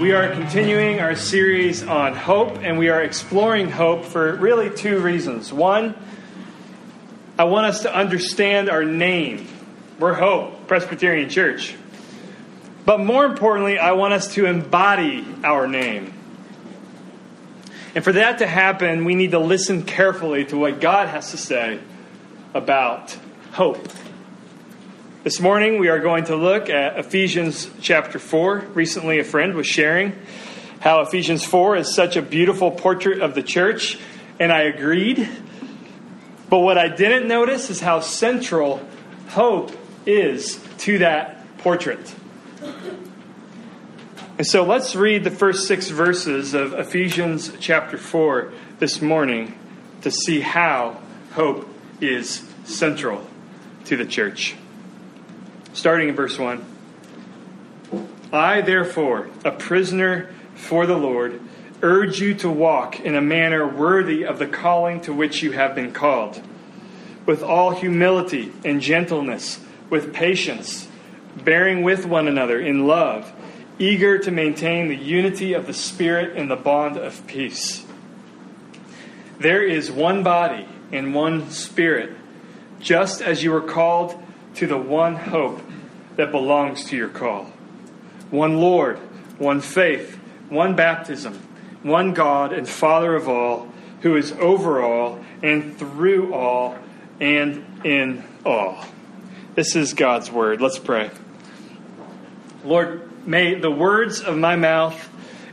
We are continuing our series on hope, and we are exploring hope for really two reasons. One, I want us to understand our name. We're Hope Presbyterian Church. But more importantly, I want us to embody our name. And for that to happen, we need to listen carefully to what God has to say about hope. This morning we are going to look at Ephesians chapter 4. Recently, a friend was sharing how Ephesians 4 is such a beautiful portrait of the church, and I agreed. But what I didn't notice is how central hope is to that portrait. And so let's read the first six verses of Ephesians chapter 4 this morning to see how hope is central to the church starting in verse 1. I, therefore, a prisoner for the Lord, urge you to walk in a manner worthy of the calling to which you have been called, with all humility and gentleness, with patience, bearing with one another in love, eager to maintain the unity of the Spirit in the bond of peace. There is one body and one Spirit, just as you were called to the one hope that belongs to your call. One Lord, one faith, one baptism, one God and Father of all, who is over all and through all and in all. This is God's word. Let's pray. Lord, may the words of my mouth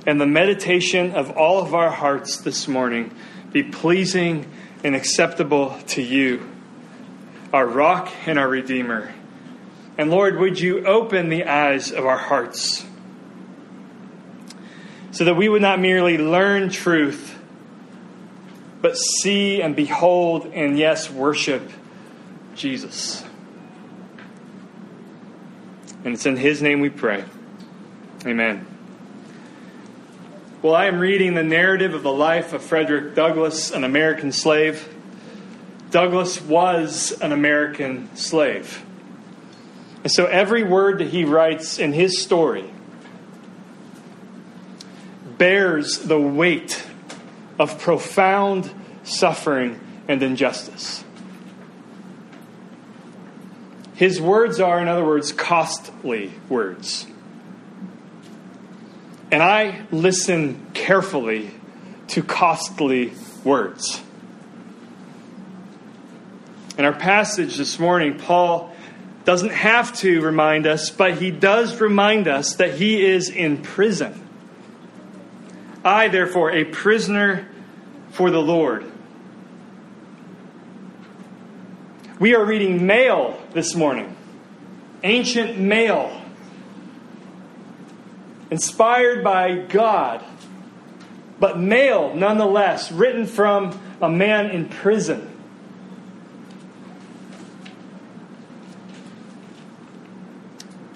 and the meditation of all of our hearts this morning be pleasing and acceptable to you our rock and our redeemer. And Lord, would you open the eyes of our hearts so that we would not merely learn truth, but see and behold and, yes, worship Jesus. And it's in His name we pray. Amen. Well, I am reading the narrative of the life of Frederick Douglass, an American slave. Douglass was an American slave. And so every word that he writes in his story bears the weight of profound suffering and injustice. His words are, in other words, costly words. And I listen carefully to costly words. In our passage this morning, Paul doesn't have to remind us, but he does remind us that he is in prison. I, therefore, a prisoner for the Lord. We are reading mail this morning, ancient mail, inspired by God, but mail nonetheless, written from a man in prison.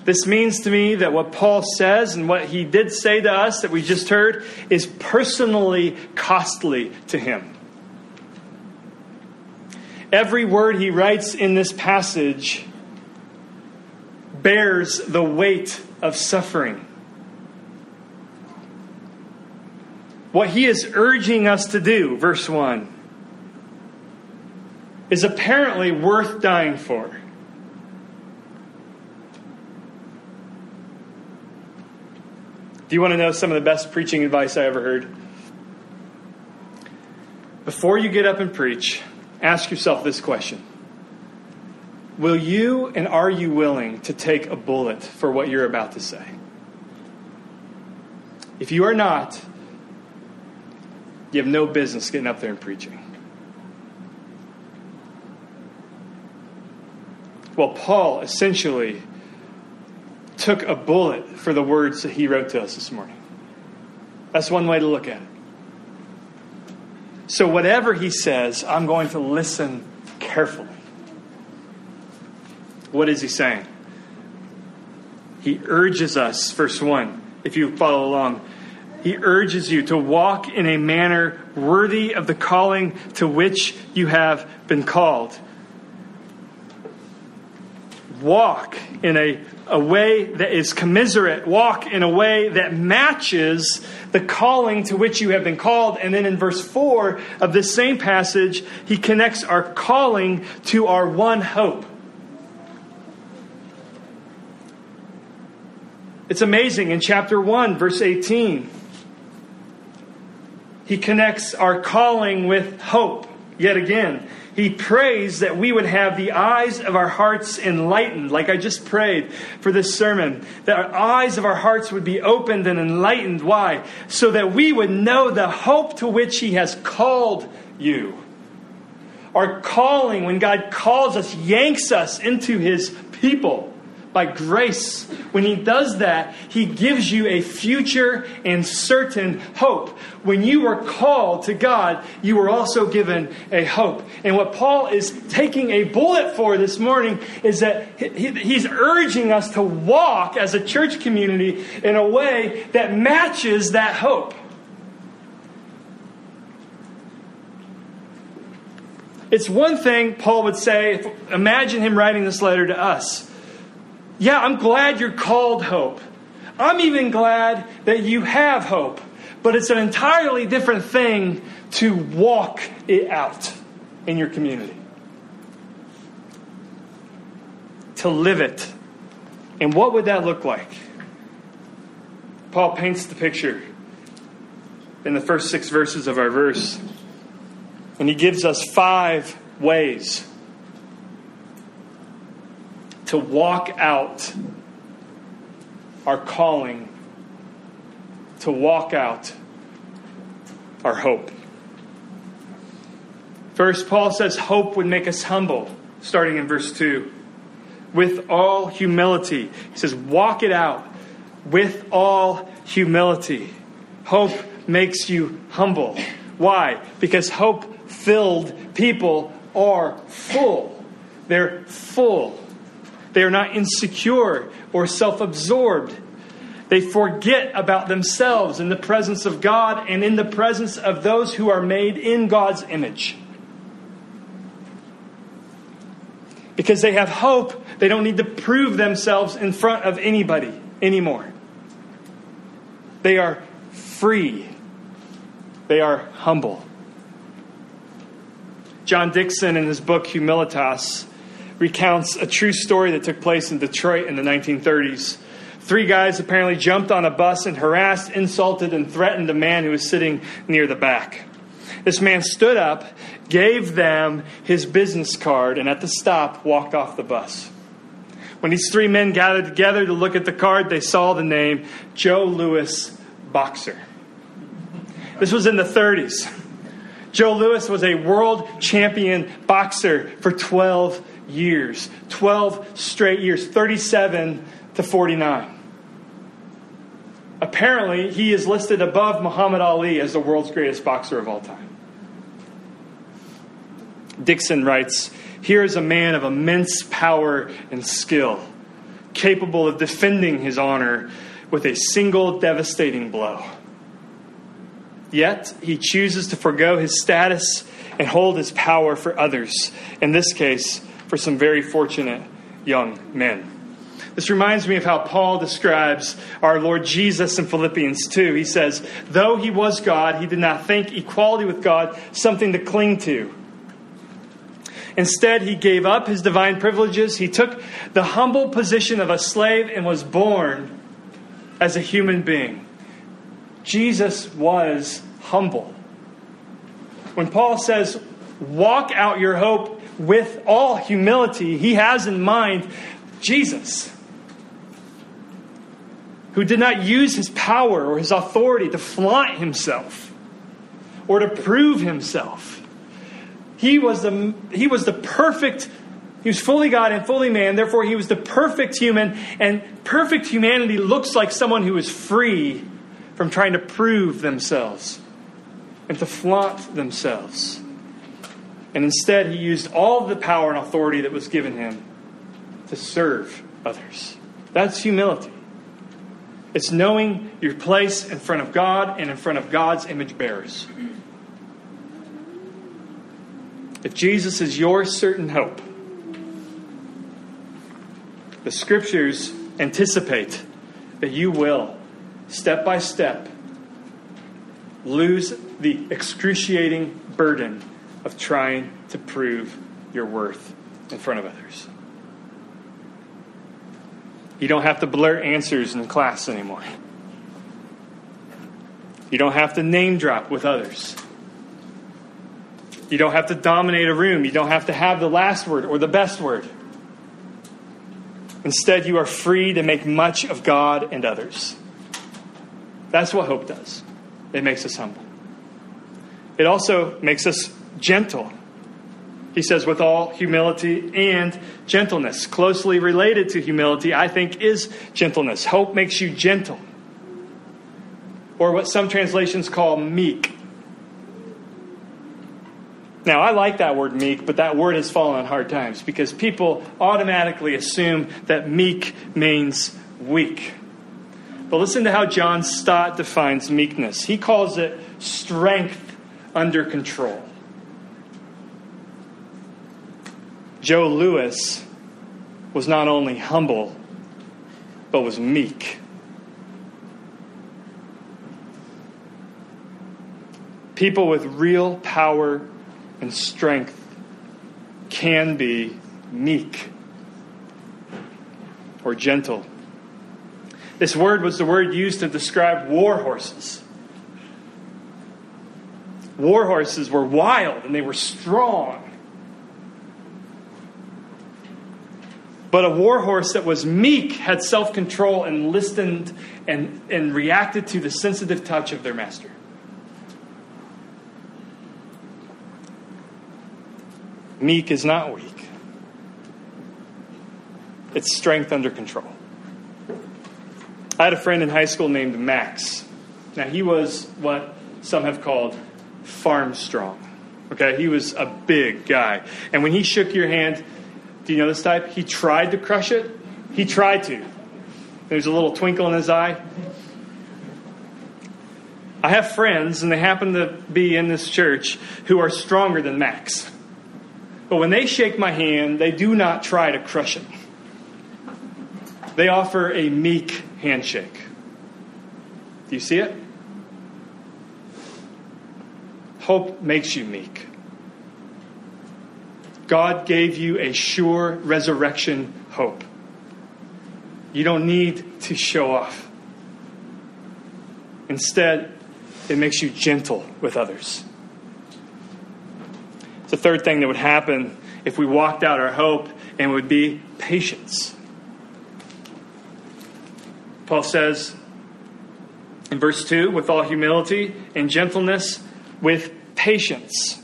This means to me that what Paul says and what he did say to us that we just heard is personally costly to him. Every word he writes in this passage bears the weight of suffering. What he is urging us to do, verse 1, is apparently worth dying for. Do you want to know some of the best preaching advice I ever heard? Before you get up and preach, ask yourself this question Will you and are you willing to take a bullet for what you're about to say? If you are not, you have no business getting up there and preaching. Well, Paul essentially took a bullet for the words that he wrote to us this morning. That's one way to look at it. So, whatever he says, I'm going to listen carefully. What is he saying? He urges us, verse 1, if you follow along, he urges you to walk in a manner worthy of the calling to which you have been called walk in a, a way that is commiserate, walk in a way that matches the calling to which you have been called. And then in verse 4 of this same passage, he connects our calling to our one hope. It's amazing. In chapter 1, verse 18, he connects our calling with hope yet again. He prays that we would have the eyes of our hearts enlightened, like I just prayed for this sermon, that our eyes of our hearts would be opened and enlightened. Why? So that we would know the hope to which He has called you. Our calling, when God calls us, yanks us into His people by grace. When He does that, He gives you a future and certain hope. When you were called to God, you were also given a hope. And what Paul is taking a bullet for this morning is that he's urging us to walk as a church community in a way that matches that hope. It's one thing Paul would say, imagine him writing this letter to us. Yeah, I'm glad you're called hope. I'm even glad that you have hope. But it's an entirely different thing to walk it out in your community, to live it. And what would that look like? Paul paints the picture in the first six verses of our verse. And he gives us five ways to walk out our calling, to walk out our hope. First, Paul says hope would make us humble, starting in verse 2. With all humility. He says, walk it out with all humility. Hope makes you humble. Why? Because hope filled people are full. They're full. They are not insecure or self absorbed. They forget about themselves in the presence of God and in the presence of those who are made in God's image. Because they have hope, they don't need to prove themselves in front of anybody anymore. They are free, they are humble. John Dickson, in his book Humilitas, recounts a true story that took place in Detroit in the 1930s. Three guys apparently jumped on a bus and harassed, insulted, and threatened a man who was sitting near the back. This man stood up, gave them his business card, and at the stop walked off the bus. When these three men gathered together to look at the card, they saw the name Joe Louis Boxer. This was in the 30s. Joe Louis was a world champion boxer for 12 years 12 straight years, 37 to 49. Apparently, he is listed above Muhammad Ali as the world's greatest boxer of all time. Dickson writes Here is a man of immense power and skill, capable of defending his honor with a single devastating blow. Yet, he chooses to forego his status and hold his power for others. In this case, for some very fortunate young men. This reminds me of how Paul describes our Lord Jesus in Philippians 2. He says, Though he was God, he did not think equality with God something to cling to. Instead, he gave up his divine privileges. He took the humble position of a slave and was born as a human being. Jesus was humble. When Paul says, Walk out your hope with all humility, he has in mind Jesus, who did not use his power or his authority to flaunt himself or to prove himself. He was the, he was the perfect, he was fully God and fully man, therefore, he was the perfect human, and perfect humanity looks like someone who is free from trying to prove themselves and to flaunt themselves. And instead, he used all of the power and authority that was given him to serve others. That's humility. It's knowing your place in front of God and in front of God's image bearers. If Jesus is your certain hope, The scriptures anticipate that you will, step by step, lose the excruciating burden of trying to prove your worth in front of others. You don't have to blurt answers in class anymore. You don't have to name drop with others. You don't have to dominate a room. You don't have to have the last word or the best word. Instead, you are free to make much of God and others. That's what hope does. It makes us humble. It also makes us gentle. He says, with all humility and gentleness. Closely related to humility, I think, is gentleness. Hope makes you gentle. Or what some translations call meek. Now, I like that word meek, but that word has fallen on hard times because people automatically assume that meek means weak. But listen to how John Stott defines meekness. He calls it strength under control. Joe Louis was not only humble, but was meek. People with real power and strength can be meek or gentle. This word was the word used to describe war horses. War horses were wild and they were strong. But a warhorse that was meek had self control and listened and, and reacted to the sensitive touch of their master. Meek is not weak, it's strength under control. I had a friend in high school named Max. Now, he was what some have called farm strong. Okay, he was a big guy. And when he shook your hand, do you know this type? He tried to crush it. He tried to. There's a little twinkle in his eye. I have friends, and they happen to be in this church, who are stronger than Max. But when they shake my hand, they do not try to crush it. They offer a meek handshake. Do you see it? Hope makes you meek. God gave you a sure resurrection hope. You don't need to show off. Instead, it makes you gentle with others. The third thing that would happen if we walked out our hope and would be patience. Paul says in verse 2 with all humility and gentleness, with patience.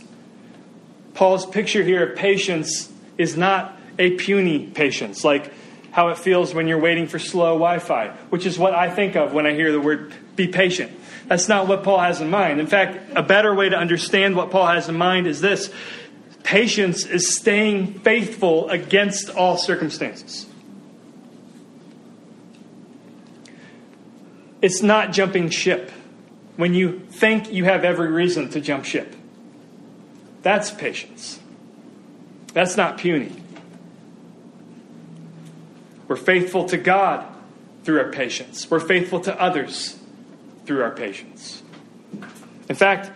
Paul's picture here of patience is not a puny patience, like how it feels when you're waiting for slow Wi Fi, which is what I think of when I hear the word be patient. That's not what Paul has in mind. In fact, a better way to understand what Paul has in mind is this patience is staying faithful against all circumstances. It's not jumping ship when you think you have every reason to jump ship. That's patience. That's not puny. We're faithful to God through our patience. We're faithful to others through our patience. In fact,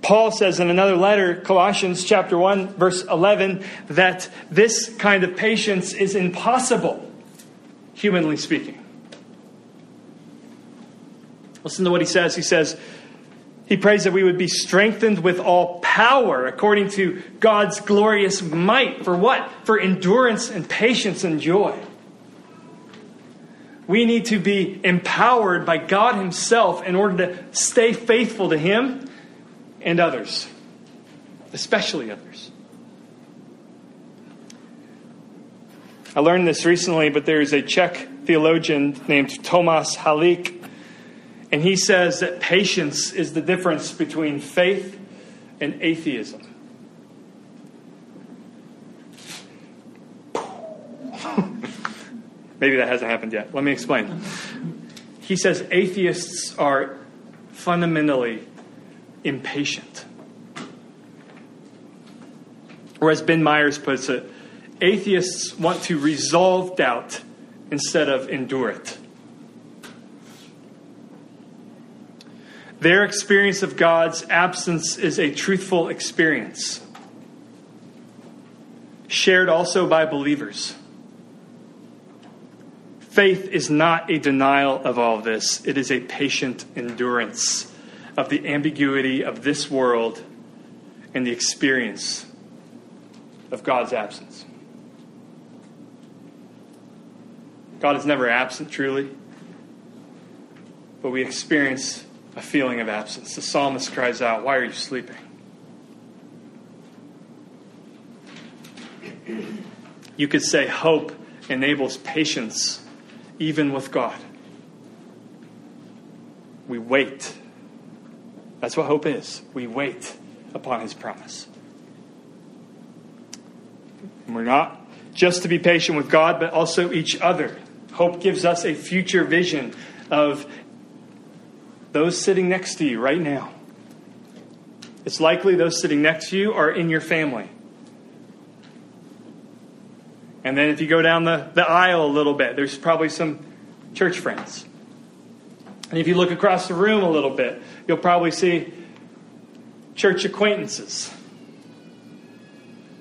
Paul says in another letter, Colossians chapter 1 verse 11, that this kind of patience is impossible humanly speaking. Listen to what he says. He says, he prays that we would be strengthened with all power according to God's glorious might. For what? For endurance and patience and joy. We need to be empowered by God Himself in order to stay faithful to Him and others, especially others. I learned this recently, but there is a Czech theologian named Tomas Halik, and he says that patience is the difference between faith and atheism. Maybe that hasn't happened yet. Let me explain. He says atheists are fundamentally impatient. Or as Ben Myers puts it, Atheists want to resolve doubt instead of endure it. Their experience of God's absence is a truthful experience, shared also by believers. Faith is not a denial of all this, it is a patient endurance of the ambiguity of this world and the experience of God's absence. God is never absent, truly, but we experience a feeling of absence. The psalmist cries out, Why are you sleeping? You could say hope enables patience even with God. We wait. That's what hope is. We wait upon his promise. And we're not just to be patient with God, but also each other. Hope gives us a future vision of those sitting next to you right now. It's likely those sitting next to you are in your family. And then if you go down the, the aisle a little bit, there's probably some church friends. And if you look across the room a little bit, you'll probably see church acquaintances.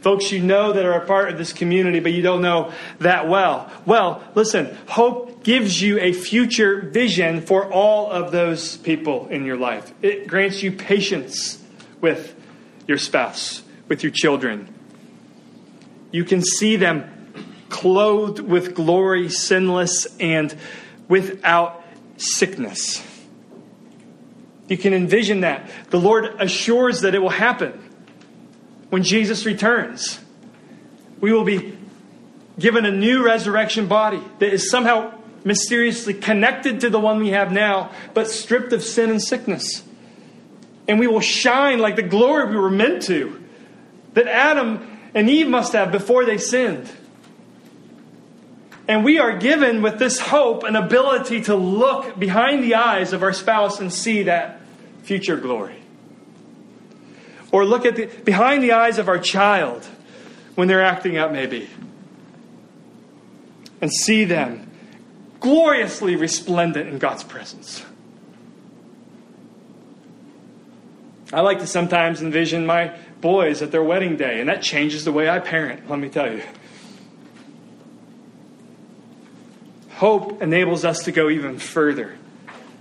Folks you know that are a part of this community, but you don't know that well. Well, listen, hope gives you a future vision for all of those people in your life. It grants you patience with your spouse, with your children. You can see them clothed with glory, sinless, and without sickness. You can envision that. The Lord assures that it will happen when Jesus returns. We will be given a new resurrection body that is somehow mysteriously connected to the one we have now, but stripped of sin and sickness. And we will shine like the glory we were meant to, that Adam and Eve must have before they sinned. And we are given with this hope an ability to look behind the eyes of our spouse and see that future glory. Or look at the, behind the eyes of our child when they're acting out, maybe, and see them gloriously resplendent in God's presence. I like to sometimes envision my boys at their wedding day, and that changes the way I parent, let me tell you. Hope enables us to go even further,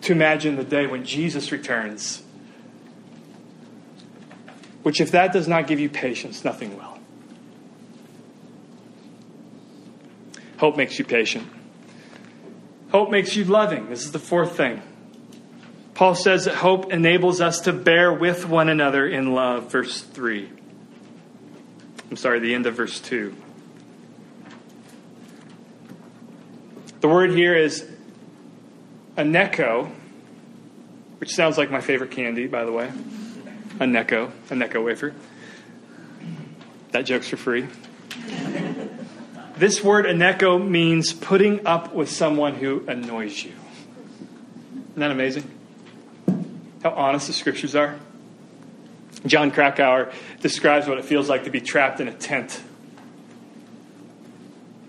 to imagine the day when Jesus returns. Which, if that does not give you patience, nothing will. Hope makes you patient. Hope makes you loving. This is the fourth thing. Paul says that hope enables us to bear with one another in love, verse 3. I'm sorry, the end of verse 2. The word here is aneko, which sounds like my favorite candy, by the way. A Necco, a Necco wafer. That joke's for free. this word aneko means putting up with someone who annoys you. Isn't that amazing? How honest the scriptures are. Jon Krakauer describes what it feels like to be trapped in a tent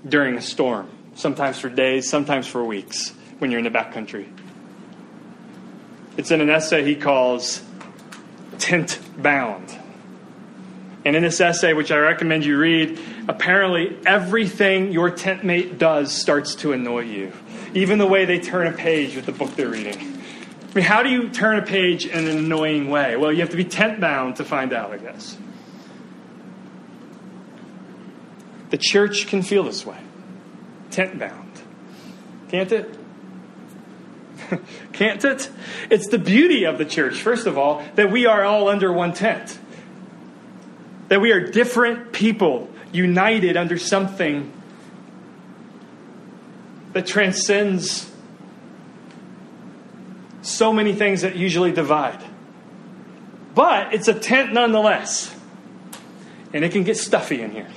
during a storm sometimes for days, sometimes for weeks when you're in the backcountry. It's in an essay he calls Tent Bound. And in this essay, which I recommend you read, apparently everything your tent mate does starts to annoy you. Even the way they turn a page with the book they're reading. I mean, how do you turn a page in an annoying way? Well, you have to be tent bound to find out, I guess. The church can feel this way tent bound. Can't it? Can't it? It's the beauty of the church, first of all, that we are all under one tent. That we are different people united under something that transcends so many things that usually divide. But it's a tent nonetheless. And it can get stuffy in here.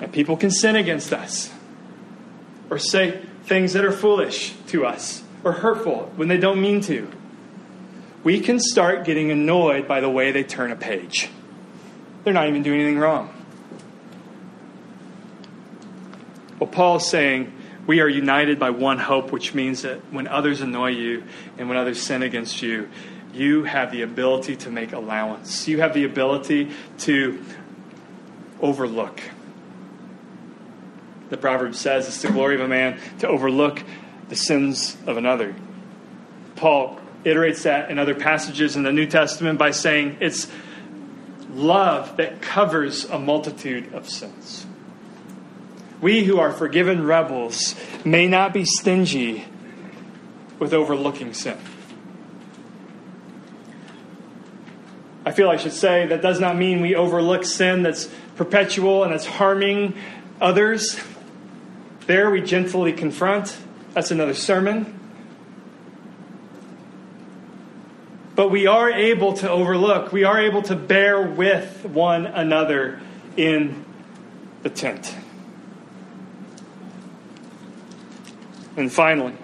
And people can sin against us or say things that are foolish to us or hurtful when they don't mean to. We can start getting annoyed by the way they turn a page. They're not even doing anything wrong. Well, Paul is saying we are united by one hope, which means that when others annoy you and when others sin against you, you have the ability to make allowance. You have the ability to overlook. The proverb says it's the glory of a man to overlook the sins of another. Paul iterates that in other passages in the New Testament by saying it's love that covers a multitude of sins. We who are forgiven rebels may not be stingy with overlooking sin. I feel I should say that does not mean we overlook sin that's perpetual and that's harming others. There we gently confront. That's another sermon. But we are able to overlook, we are able to bear with one another in the tent. And finally,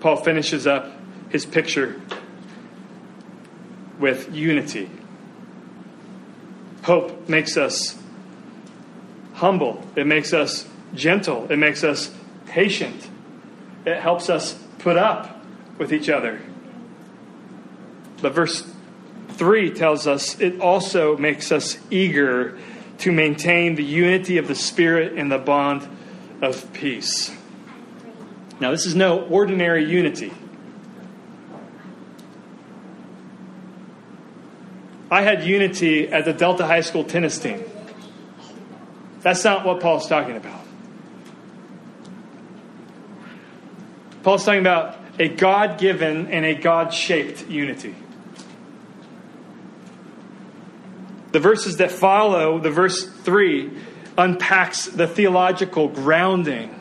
Paul finishes up his picture with unity. Hope makes us humble, it makes us gentle, it makes us patient, it helps us put up with each other. But verse 3 tells us it also makes us eager to maintain the unity of the Spirit in the bond of peace. Now, this is no ordinary unity. I had unity at the Delta High School tennis team. That's not what Paul's talking about. Paul's talking about a God given and a God shaped unity. The verses that follow, the verse 3, unpacks the theological grounding,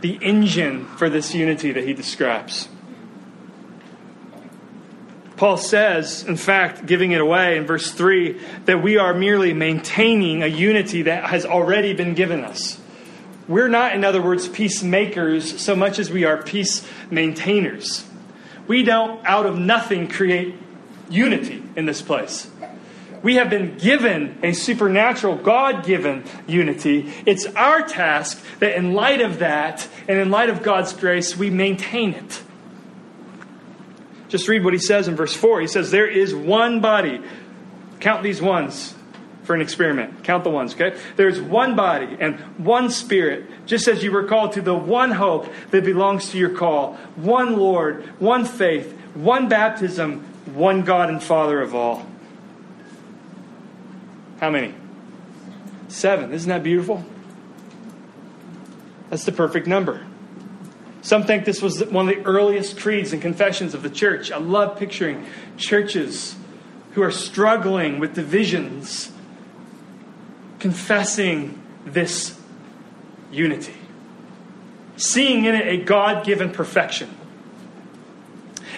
the engine for this unity that he describes. Paul says, in fact, giving it away in verse 3, that we are merely maintaining a unity that has already been given us. We're not, in other words, peacemakers so much as we are peace maintainers. We don't, out of nothing, create unity in this place. We have been given a supernatural, God given unity. It's our task that, in light of that, and in light of God's grace, we maintain it. Just read what he says in verse 4. He says, There is one body. Count these ones for an experiment. Count the ones, okay? There's one body and one spirit, just as you were called to the one hope that belongs to your call, one Lord, one faith, one baptism, one God and Father of all. How many? Seven. Isn't that beautiful? That's the perfect number. Some think this was one of the earliest creeds and confessions of the church. I love picturing churches who are struggling with divisions confessing this unity, seeing in it a God given perfection.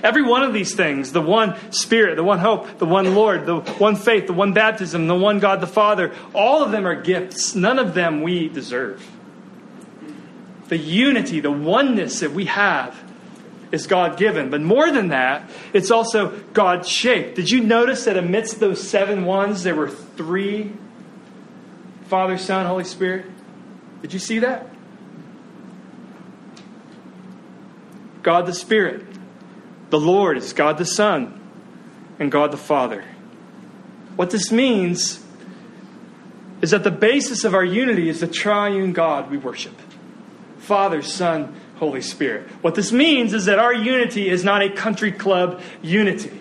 Every one of these things, the one Spirit, the one hope, the one Lord, the one faith, the one baptism, the one God the Father, all of them are gifts. None of them we deserve. The unity, the oneness that we have is God given. But more than that, it's also God shaped. Did you notice that amidst those seven ones, there were three Father, Son, Holy Spirit? Did you see that? God the Spirit. The Lord is God the Son and God the Father. What this means is that the basis of our unity is the triune God we worship Father, Son, Holy Spirit. What this means is that our unity is not a country club unity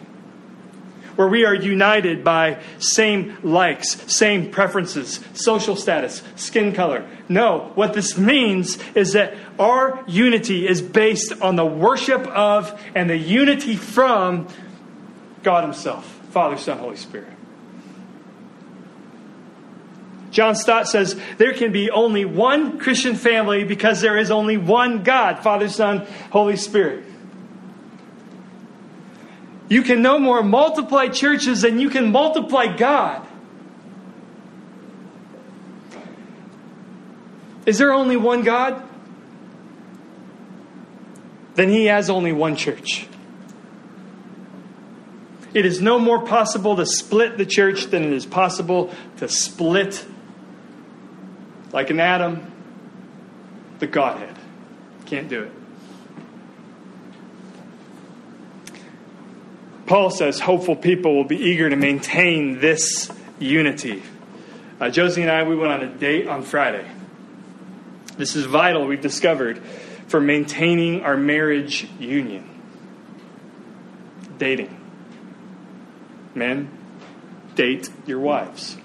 where we are united by same likes, same preferences, social status, skin color. No, what this means is that our unity is based on the worship of and the unity from God Himself Father, Son, Holy Spirit. John Stott says there can be only one Christian family because there is only one God, Father, Son, Holy Spirit. You can no more multiply churches than you can multiply God. Is there only one God? Then He has only one church. It is no more possible to split the church than it is possible to split Like an atom, the Godhead. Can't do it. Paul says hopeful people will be eager to maintain this unity. Uh, Josie and I, we went on a date on Friday. This is vital, we've discovered, for maintaining our marriage union. Dating. Men, date your wives.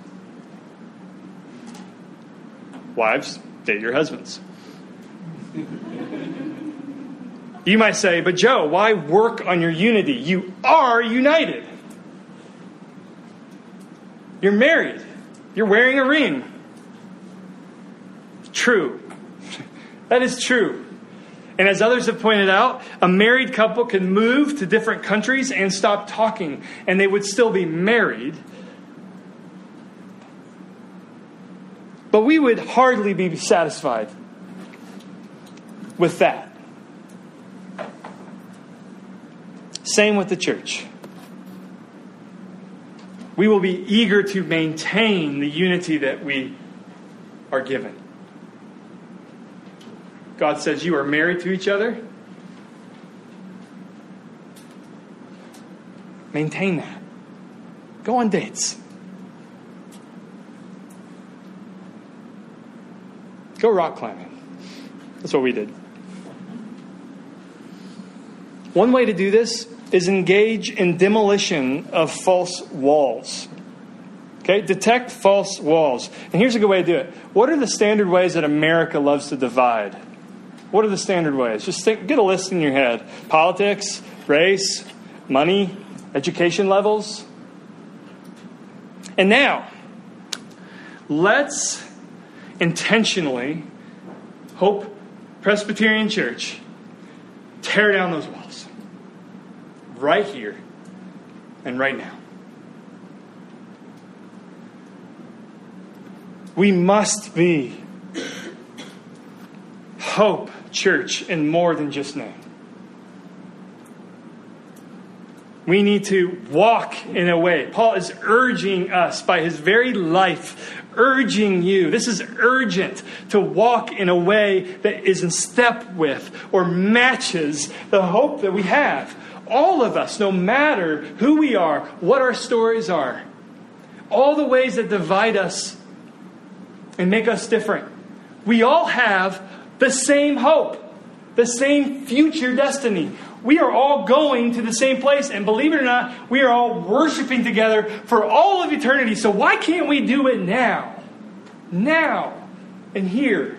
Wives, date your husbands. You might say, but Joe, why work on your unity? You are united. You're married. You're wearing a ring. True. that is true. And as others have pointed out, a married couple can move to different countries and stop talking, and they would still be married. But we would hardly be satisfied with that. Same with the church. We will be eager to maintain the unity that we are given. God says you are married to each other. Maintain that. Go on dates. Go rock climbing. That's what we did. One way to do this is engage in demolition of false walls. Okay, detect false walls. And here's a good way to do it. What are the standard ways that America loves to divide? What are the standard ways? Just think, get a list in your head politics, race, money, education levels. And now, let's intentionally, Hope Presbyterian Church, tear down those walls right here and right now. We must be hope, church, and more than just name. We need to walk in a way. Paul is urging us by his very life, urging you. This is urgent to walk in a way that is in step with or matches the hope that we have all of us, no matter who we are, what our stories are, all the ways that divide us and make us different, we all have the same hope, the same future destiny. We are all going to the same place, and believe it or not, we are all worshiping together for all of eternity. So, why can't we do it now? Now and here.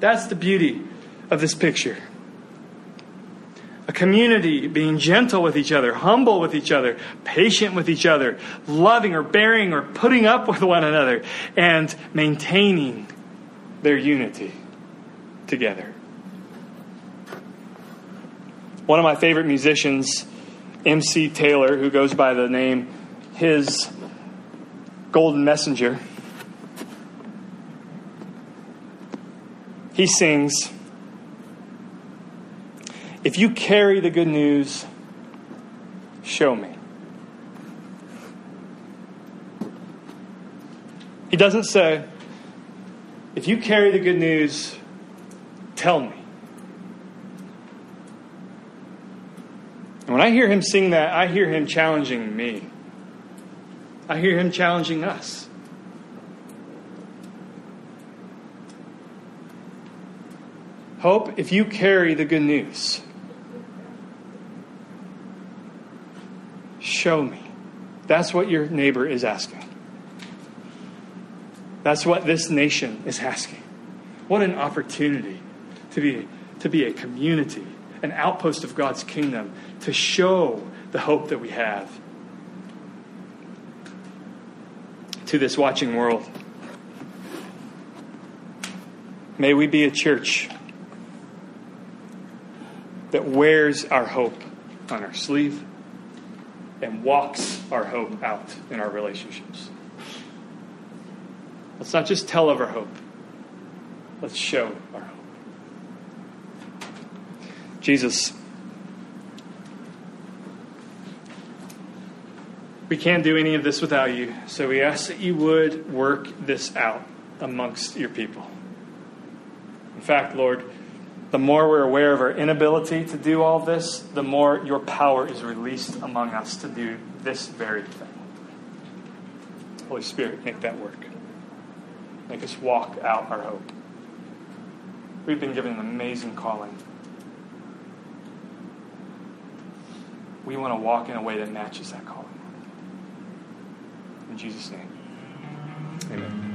That's the beauty of this picture a community being gentle with each other, humble with each other, patient with each other, loving or bearing or putting up with one another, and maintaining their unity together. One of my favorite musicians, MC Taylor, who goes by the name His Golden Messenger, he sings. If you carry the good news, show me. He doesn't say, if you carry the good news, tell me. And when I hear him sing that, I hear him challenging me. I hear him challenging us. Hope, if you carry the good news, Show me. That's what your neighbor is asking. That's what this nation is asking. What an opportunity to be, to be a community, an outpost of God's kingdom, to show the hope that we have to this watching world. May we be a church that wears our hope on our sleeve and walks our hope out in our relationships. Let's not just tell of our hope, let's show our hope. Jesus, we can't do any of this without you, so we ask that you would work this out amongst your people. In fact, Lord, the more we're aware of our inability to do all this, the more your power is released among us to do this very thing. Holy Spirit, make that work. Make us walk out our hope. We've been given an amazing calling. We want to walk in a way that matches that calling. In Jesus' name, amen.